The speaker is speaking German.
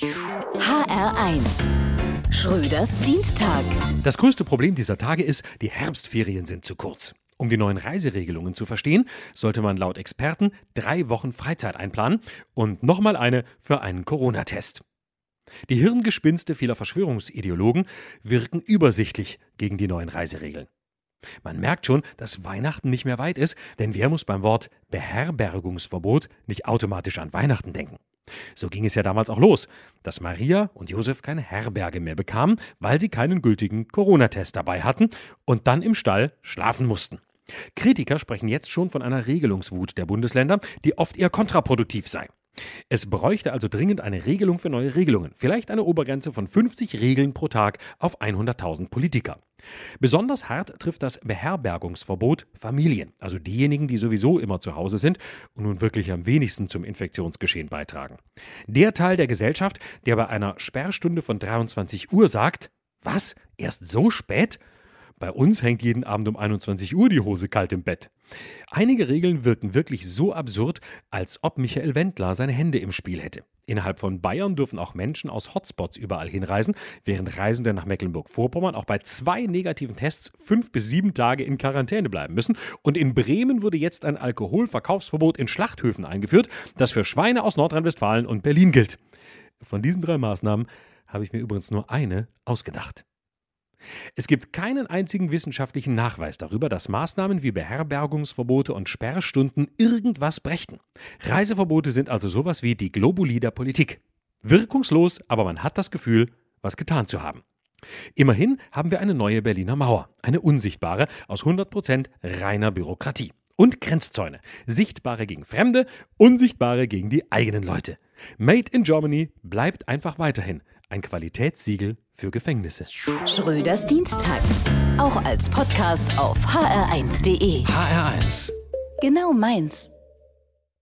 HR1 Schröders Dienstag. Das größte Problem dieser Tage ist, die Herbstferien sind zu kurz. Um die neuen Reiseregelungen zu verstehen, sollte man laut Experten drei Wochen Freizeit einplanen und nochmal eine für einen Corona-Test. Die Hirngespinste vieler Verschwörungsideologen wirken übersichtlich gegen die neuen Reiseregeln. Man merkt schon, dass Weihnachten nicht mehr weit ist, denn wer muss beim Wort Beherbergungsverbot nicht automatisch an Weihnachten denken? So ging es ja damals auch los, dass Maria und Josef keine Herberge mehr bekamen, weil sie keinen gültigen Corona-Test dabei hatten und dann im Stall schlafen mussten. Kritiker sprechen jetzt schon von einer Regelungswut der Bundesländer, die oft eher kontraproduktiv sei. Es bräuchte also dringend eine Regelung für neue Regelungen, vielleicht eine Obergrenze von 50 Regeln pro Tag auf 100.000 Politiker. Besonders hart trifft das Beherbergungsverbot Familien, also diejenigen, die sowieso immer zu Hause sind und nun wirklich am wenigsten zum Infektionsgeschehen beitragen. Der Teil der Gesellschaft, der bei einer Sperrstunde von 23 Uhr sagt, was, erst so spät? Bei uns hängt jeden Abend um 21 Uhr die Hose kalt im Bett. Einige Regeln wirken wirklich so absurd, als ob Michael Wendler seine Hände im Spiel hätte. Innerhalb von Bayern dürfen auch Menschen aus Hotspots überall hinreisen, während Reisende nach Mecklenburg-Vorpommern auch bei zwei negativen Tests fünf bis sieben Tage in Quarantäne bleiben müssen. Und in Bremen wurde jetzt ein Alkoholverkaufsverbot in Schlachthöfen eingeführt, das für Schweine aus Nordrhein-Westfalen und Berlin gilt. Von diesen drei Maßnahmen habe ich mir übrigens nur eine ausgedacht. Es gibt keinen einzigen wissenschaftlichen Nachweis darüber, dass Maßnahmen wie Beherbergungsverbote und Sperrstunden irgendwas brächten. Reiseverbote sind also sowas wie die Globuli der Politik. Wirkungslos, aber man hat das Gefühl, was getan zu haben. Immerhin haben wir eine neue Berliner Mauer, eine unsichtbare, aus 100% reiner Bürokratie. Und Grenzzäune, sichtbare gegen Fremde, unsichtbare gegen die eigenen Leute. Made in Germany bleibt einfach weiterhin ein Qualitätssiegel für Gefängnisse. Schröders Dienstag. Auch als Podcast auf hr1.de. HR1. Genau meins.